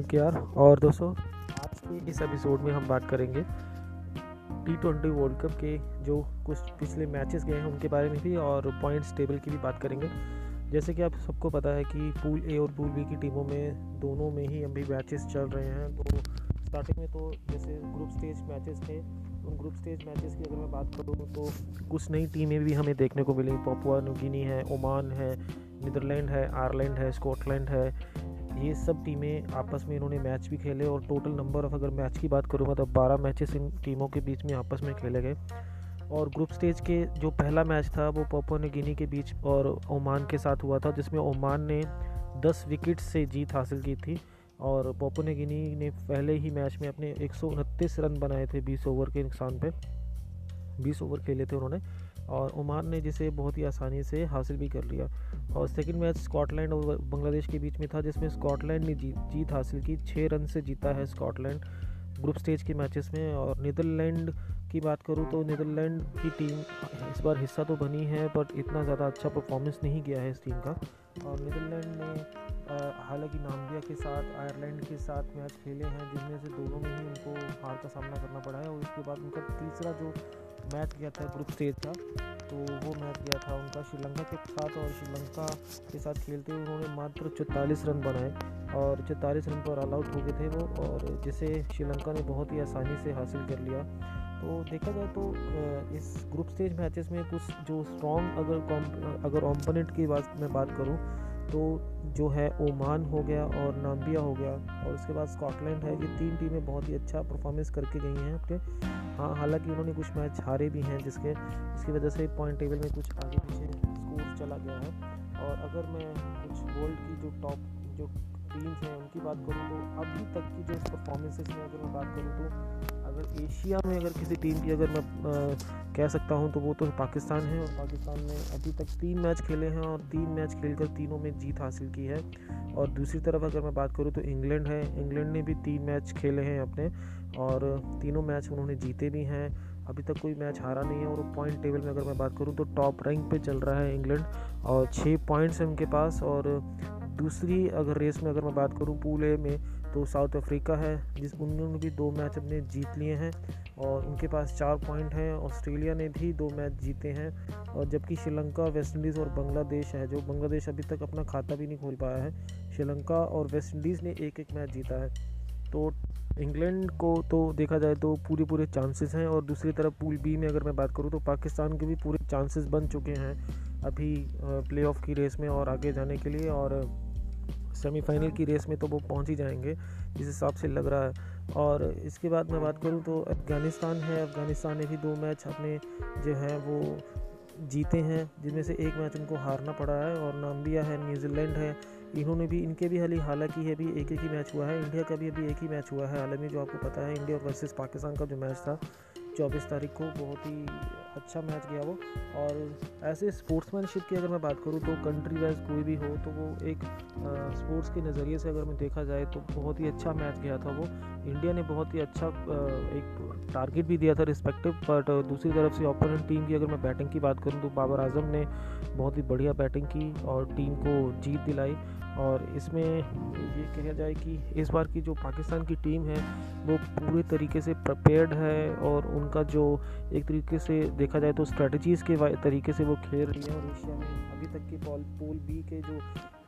विनीत के यार। और दोस्तों, आज के इस एपिसोड में हम बात करेंगे टी ट्वेंटी वर्ल्ड कप के जो कुछ पिछले मैचेस गए हैं उनके बारे में भी और पॉइंट्स टेबल की भी बात करेंगे। जैसे कि आप सबको पता है कि पूल ए और पूल बी की टीमों में दोनों में ही अभी मैचेस चल रहे हैं। तो स्टार्टिंग में तो जैसे ग्रुप स्टेज मैचेस थे, उन ग्रुप स्टेज मैचेस की अगर मैं बात करूँ तो कुछ नई टीमें भी हमें देखने को मिली। पपुआ न्यूगिनी है ओमान है नीदरलैंड है आयरलैंड है स्कॉटलैंड है। ये सब टीमें आपस में इन्होंने मैच भी खेले और टोटल नंबर ऑफ़ अगर मैच की बात करूँ तो बारह मैचेस इन टीमों के बीच में आपस में खेले गए। और ग्रुप स्टेज के जो पहला मैच था, वो पपुआ गिनी के बीच और ओमान के साथ हुआ था, जिसमें ओमान ने दस विकेट से जीत हासिल की थी और पोपो गिनी ने पहले ही मैच में अपने एक सौ उनतीस रन बनाए थे 20 ओवर के नुकसान पे। 20 ओवर खेले थे उन्होंने और ओमान ने जिसे बहुत ही आसानी से हासिल भी कर लिया। और सेकंड मैच स्कॉटलैंड और बांग्लादेश के बीच में था, जिसमें स्कॉटलैंड ने जीत जीत हासिल की। छः रन से जीता है स्कॉटलैंड ग्रुप स्टेज के मैचेस में और नीदरलैंड की बात करूँ तो नीदरलैंड की टीम इस बार हिस्सा तो बनी है बट इतना ज़्यादा अच्छा परफॉर्मेंस नहीं किया है इस टीम का। और नीदरलैंड ने हालाँकि नाम्बिया के साथ आयरलैंड के साथ मैच खेले हैं, जिनमें से दोनों में ही उनको हार का सामना करना पड़ा है और उसके बाद उनका तीसरा जो मैच गया था, ग्रुप स्टेज का तो वो मैच गया था उनका श्रीलंका के साथ और श्रीलंका के साथ खेलते हुए उन्होंने मात्र चौतालीस रन बनाए और चौतालीस रन पर ऑल आउट हो गए थे वो और जिसे श्रीलंका ने बहुत ही आसानी से हासिल कर लिया। तो देखा जाए तो इस ग्रुप स्टेज मैचेस में कुछ जो स्ट्रॉन्ग अगर अगर ओम्पोनेंट की बात, मैं बात करूँ तो जो है ओमान हो गया और नाम्बिया हो गया और उसके बाद स्कॉटलैंड है। ये तीन टीमें बहुत ही अच्छा परफॉर्मेंस करके गई हैं अपने। हाँ हालाँकि उन्होंने कुछ मैच हारे भी हैं जिसके, जिसकी वजह से पॉइंट टेबल में कुछ आगे पीछे स्कोर चला गया है। और अगर मैं कुछ वर्ल्ड की जो टॉप जो टीम्स हैं उनकी बात करूँ तो अभी तक की जो परफॉर्मेंसेस में अगर मैं बात करूँ तो अगर एशिया में अगर किसी टीम की अगर मैं आ, कह सकता हूँ तो वो तो पाकिस्तान है और पाकिस्तान ने अभी तक तीन मैच खेले हैं और तीन मैच खेलकर तीनों में जीत हासिल की है। और दूसरी तरफ़ अगर मैं बात करूँ तो इंग्लैंड है इंग्लैंड ने भी तीन मैच खेले हैं अपने और तीनों मैच उन्होंने जीते भी हैं। अभी तक कोई मैच हारा नहीं है और पॉइंट टेबल में अगर मैं बात करूँ तो टॉप रैंक पे चल रहा है इंग्लैंड और छः पॉइंट्स हैं उनके पास और दूसरी अगर रेस में अगर मैं बात करूँ पूल ए में तो साउथ अफ्रीका है, जिस उन्होंने भी दो मैच अपने जीत लिए हैं और उनके पास चार पॉइंट हैं। ऑस्ट्रेलिया ने भी दो मैच जीते हैं और जबकि श्रीलंका वेस्ट इंडीज़ और बांग्लादेश है, जो बांग्लादेश अभी तक अपना खाता भी नहीं खोल पाया है। श्रीलंका और वेस्ट इंडीज़ ने एक एक मैच जीता है। तो इंग्लैंड को तो देखा जाए तो पूरे पूरे चांसेस हैं और दूसरी तरफ़ पूल बी में अगर मैं बात करूँ तो पाकिस्तान के भी पूरे चांसेस बन चुके हैं अभी प्ले ऑफ़ की रेस में और आगे जाने के लिए और सेमीफाइनल की रेस में तो वो पहुँच ही जाएँगे, जिस हिसाब से लग रहा है। और इसके बाद मैं बात करूँ तो अफ़गानिस्तान है। अफ़गानिस्तान ने भी दो मैच अपने जो है वो जीते हैं, जिनमें से एक मैच उनको हारना पड़ा है और नाम्बिया है न्यूजीलैंड है। इन्होंने भी, इनके भी हाल हालाँकि अभी एक एक ही मैच हुआ है। इंडिया का भी अभी एक ही मैच हुआ है। हालाँकि जो आपको पता है, इंडिया वर्सेस पाकिस्तान का जो मैच था चौबीस तारीख को बहुत ही अच्छा मैच गया वो। और ऐसे स्पोर्ट्समैनशिप की अगर मैं बात करूँ तो कंट्री वाइज कोई भी हो तो वो एक स्पोर्ट्स के नज़रिए से अगर मैं देखा जाए तो बहुत ही अच्छा मैच गया था वो। इंडिया ने बहुत ही अच्छा एक टारगेट भी दिया था रिस्पेक्टिव बट दूसरी तरफ़ से ओपोनेंट टीम की अगर मैं बैटिंग की बात करूँ तो बाबर आज़म ने बहुत ही बढ़िया बैटिंग की और टीम को जीत दिलाई। और इसमें ये कहा जाए कि इस बार की जो पाकिस्तान की टीम है, वो पूरे तरीके से प्रपेयर्ड है और उनका जो एक तरीके से देखा जाए तो स्ट्रेटजीज़ के तरीके से वो खेल रही है और एशिया में अभी तक के पॉल पोल बी के जो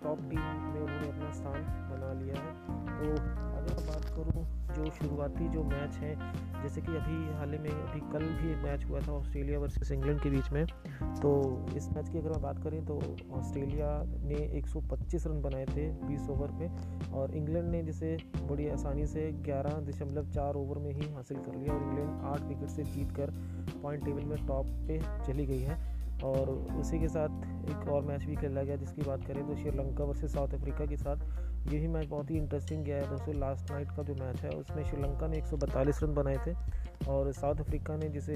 टॉप टीम में उन्होंने अपना स्थान बना लिया है। तो अगर मैं बात करूँ, जो शुरुआती जो मैच है, जैसे कि अभी हाल ही में, अभी कल भी एक मैच हुआ था ऑस्ट्रेलिया वर्सेस इंग्लैंड के बीच में। तो इस मैच की अगर मैं बात करें तो ऑस्ट्रेलिया ने 125 रन बनाए थे 20 ओवर पे और इंग्लैंड ने जिसे बड़ी आसानी से ग्यारह दशमलव चार ओवर में ही हासिल कर लिया, और इंग्लैंड आठ विकेट से जीत कर पॉइंट टेबल में टॉप पे चली गई है। और उसी के साथ एक और मैच भी खेला गया, जिसकी बात करें तो श्रीलंका वर्सेस साउथ अफ्रीका के साथ। यही मैच बहुत ही इंटरेस्टिंग गया है दोस्तों लास्ट नाइट का जो मैच है, उसमें श्रीलंका ने 142 रन बनाए थे और साउथ अफ्रीका ने जिसे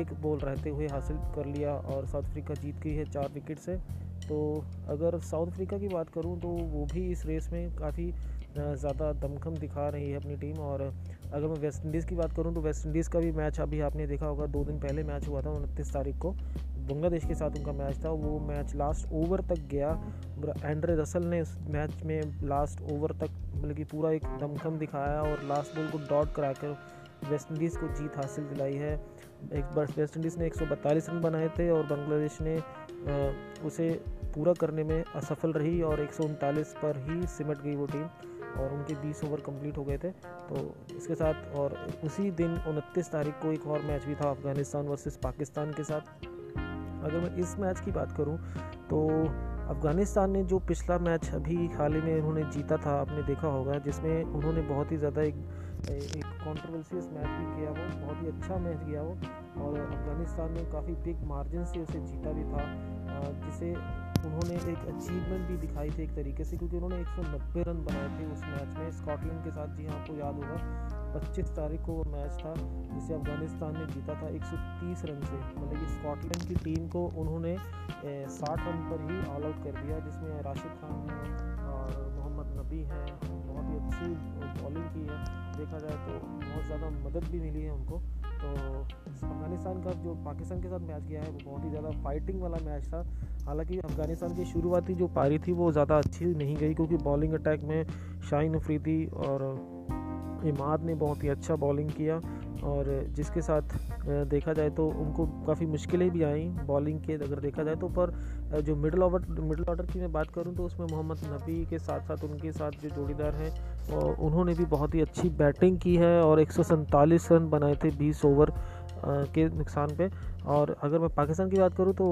एक बॉल रहते हुए हासिल कर लिया और साउथ अफ्रीका जीत गई है चार विकेट से। तो अगर साउथ अफ्रीका की बात करूँ तो वो भी इस रेस में काफ़ी ज़्यादा दमखम दिखा रही है अपनी टीम और अगर मैं वेस्ट इंडीज़ की बात करूँ तो वेस्ट इंडीज़ का भी मैच अभी आपने देखा होगा, दो दिन पहले मैच हुआ था उनतीस तारीख को। बांग्लादेश के साथ उनका मैच था, वो मैच लास्ट ओवर तक गया। एंड्रे रसल ने उस मैच में लास्ट ओवर तक मतलब कि पूरा एक दमखम दिखाया और लास्ट बॉल को डॉट करा कर वेस्ट इंडीज़ को जीत हासिल दिलाई है। एक वेस्ट इंडीज़ ने एक रन बनाए थे और बांग्लादेश ने उसे पूरा करने में असफल रही और एक सौ उनतालीस पर ही सिमट गई वो टीम। और उनके 20 ओवर कंप्लीट हो गए थे। तो इसके साथ और उसी दिन उनतीस तारीख को एक और मैच भी था अफ़गानिस्तान वर्सेस पाकिस्तान के साथ। अगर मैं इस मैच की बात करूँ तो अफ़गानिस्तान ने जो पिछला मैच अभी हाल ही में उन्होंने जीता था, आपने देखा होगा, जिसमें उन्होंने बहुत ही ज़्यादा एक एक कॉन्ट्रोवर्सियस मैच भी किया वो, बहुत ही अच्छा मैच किया वो। और अफ़गानिस्तान ने काफ़ी बिग मार्जिन से उसे जीता भी था जिसे उन्होंने एक अचीवमेंट भी दिखाई थी एक तरीके से, क्योंकि उन्होंने 190 रन बनाए थे उस मैच में। स्कॉटलैंड के साथ, जी हाँ आपको याद होगा 25 तारीख को वो मैच था, जिसे अफ़गानिस्तान ने जीता था 130 रन से। मतलब कि स्कॉटलैंड की टीम को उन्होंने साठ रन पर ही ऑल आउट कर दिया, जिसमें राशिद खान है और मोहम्मद नबी हैं। बहुत ही अच्छी बॉलिंग की है। देखा जाए तो बहुत ज़्यादा मदद भी मिली है उनको। तो अफ़गानिस्तान का जो पाकिस्तान के साथ मैच गया है, वो बहुत ही ज़्यादा फाइटिंग वाला मैच था। हालाँकि अफ़गानिस्तान की शुरुआती जो पारी थी, वो ज़्यादा अच्छी नहीं गई, क्योंकि बॉलिंग अटैक में शाहीन अफरीदी और इमाद ने बहुत ही अच्छा बॉलिंग किया और जिसके साथ देखा जाए तो उनको काफ़ी मुश्किलें भी आई बॉलिंग के, अगर देखा जाए तो पर जो मिडल ओवर मिडल ऑर्डर की मैं बात करूँ तो उसमें मोहम्मद नबी के साथ साथ उनके साथ जो जोड़ीदार हैं उन्होंने भी बहुत ही अच्छी बैटिंग की है और एक रन बनाए थे 20 ओवर के नुकसान पे। और अगर मैं पाकिस्तान की बात करूँ तो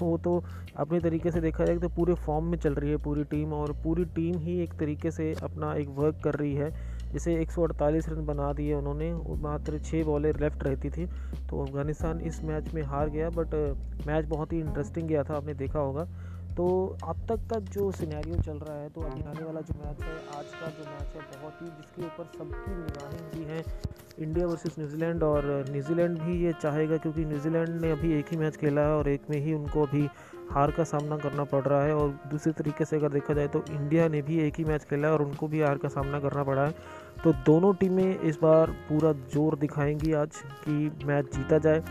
वो तो अपने तरीके से देखा जाए तो पूरे फॉर्म में चल रही है पूरी टीम और पूरी टीम ही एक तरीके से अपना एक वर्क कर रही है। जिसे 148 रन बना दिए उन्होंने मात्र छः बॉलें लेफ़्ट रहती थी। तो अफ़गानिस्तान इस मैच में हार गया, बट मैच बहुत ही इंटरेस्टिंग गया था, आपने देखा होगा। तो अब तक का जो सिनेरियो चल रहा है तो अभी आने वाला जो मैच है, आज का जो मैच है, बहुत ही जिसके ऊपर सबकी निगाहें भी हैं। इंडिया वर्सेस न्यूजीलैंड और न्यूजीलैंड भी ये चाहेगा क्योंकि न्यूजीलैंड ने अभी एक ही मैच खेला है और एक में ही उनको अभी हार का सामना करना पड़ रहा है और दूसरे तरीके से अगर देखा जाए तो इंडिया ने भी एक ही मैच खेला है और उनको भी हार का सामना करना पड़ा है। तो दोनों टीमें इस बार पूरा ज़ोर दिखाएँगी आज कि मैच जीता जाए।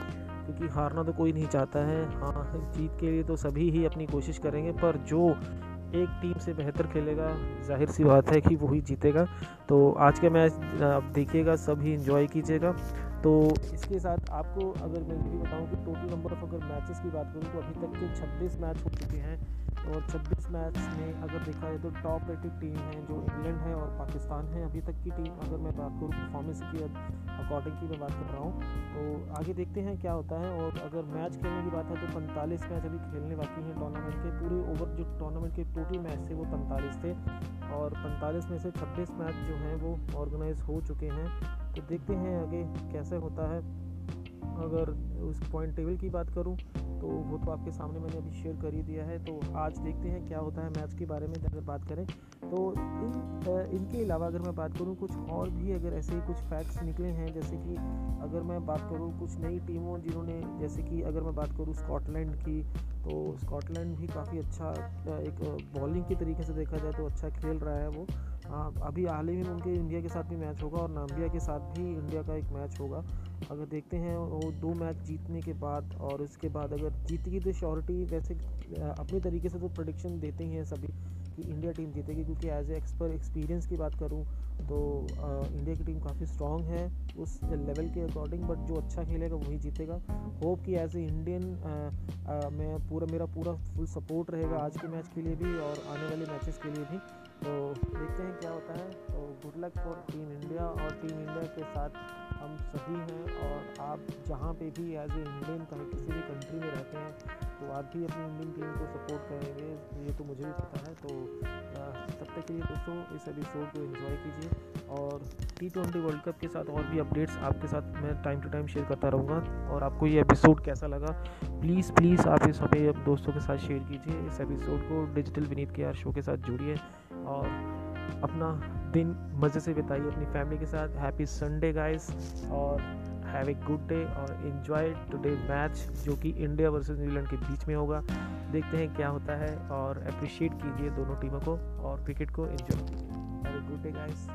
क्योंकि हारना तो कोई नहीं चाहता है। हाँ जीत के लिए तो सभी ही अपनी कोशिश करेंगे, पर जो एक टीम से बेहतर खेलेगा, ज़ाहिर सी बात है कि वही जीतेगा। तो आज का मैच आप देखिएगा, सभी इंजॉय कीजिएगा। तो इसके साथ आपको अगर मैं ये बताऊँ कि टोटल नंबर ऑफ़ अगर मैचेस की बात करूँ तो अभी तक के 26 मैच हो चुके हैं। और 26 मैच में अगर देखा जाए तो टॉप रेटेड टीम है जो इंग्लैंड है और पाकिस्तान है अभी तक की टीम अगर मैं बात करूँ परफॉर्मेंस की अकॉर्डिंग की मैं बात कर रहा हूँ तो आगे देखते हैं क्या होता है। और अगर मैच खेलने की बात है तो पैंतालीस मैच अभी खेलने बाकी हैं टूर्नामेंट के। पूरे ओवर जो टूर्नामेंट के टोटल मैच थे वो पैंतालीस थे। और पैंतालीस में से छब्बीस मैच जो हैं वो ऑर्गेनाइज हो चुके हैं। तो देखते हैं आगे कैसे होता है। अगर उस पॉइंट टेबल की बात करूँ तो वो तो आपके सामने मैंने अभी शेयर कर ही दिया है। तो आज देखते हैं क्या होता है मैच के बारे में, अगर बात करें तो इन इनके अलावा अगर मैं बात करूँ, कुछ और भी अगर ऐसे कुछ फैक्ट्स निकले हैं, जैसे कि अगर मैं बात करूँ कुछ नई टीमों, जिन्होंने, जैसे कि अगर मैं बात करूँ स्कॉटलैंड की तो स्कॉटलैंड भी काफ़ी अच्छा एक बॉलिंग के तरीके से देखा जाए तो अच्छा खेल रहा है वो। अभी हाल ही में उनके इंडिया के साथ भी मैच होगा और नाम्बिया के साथ भी इंडिया का एक मैच होगा। अगर देखते हैं वो दो मैच जीतने के बाद और उसके बाद अगर जीतेगी तो श्योरिटी वैसे अपने तरीके से तो प्रडिक्शन देते ही हैं सभी कि इंडिया टीम जीतेगी क्योंकि एज ए एक्सपर एक्सपीरियंस की बात करूँ तो आ, इंडिया की टीम काफ़ी स्ट्रॉन्ग है उस लेवल के अकॉर्डिंग बट जो अच्छा खेलेगा वही जीतेगा। होप कि एज ए इंडियन मैं पूरा मेरा पूरा फुल सपोर्ट रहेगा आज के मैच के लिए भी और आने वाले मैचेस के लिए भी। तो देखते हैं क्या होता है। तो good luck for team India और टीम इंडिया के साथ हम सभी हैं और आप जहाँ पे भी एज ए इंडियन कहीं किसी भी कंट्री में रहते हैं तो आप भी अपनी इंडियन टीम को सपोर्ट करेंगे। ये तो मुझे भी पता है। तो तब तक के लिए दोस्तों इस एपिसोड को एंजॉय कीजिए और टी ट्वेंटी वर्ल्ड कप के साथ और भी अपडेट्स आपके साथ मैं टाइम टू टाइम शेयर करता रहूँगा। और आपको ये एपिसोड कैसा लगा प्लीज़ प्लीज़ आप इस हमें दोस्तों के साथ शेयर कीजिए। इस एपिसोड को डिजिटल विनीत के आर शो के साथ जुड़िए। और अपना दिन मज़े से बिताइए अपनी फैमिली के साथ। हैप्पी संडे गाइस और हैव ए गुड डे और इन्जॉय टुडे मैच जो कि इंडिया वर्सेस न्यूजीलैंड के बीच में होगा। देखते हैं क्या होता है और अप्रिशिएट कीजिए दोनों टीमों को और क्रिकेट को। Enjoy have a good day guys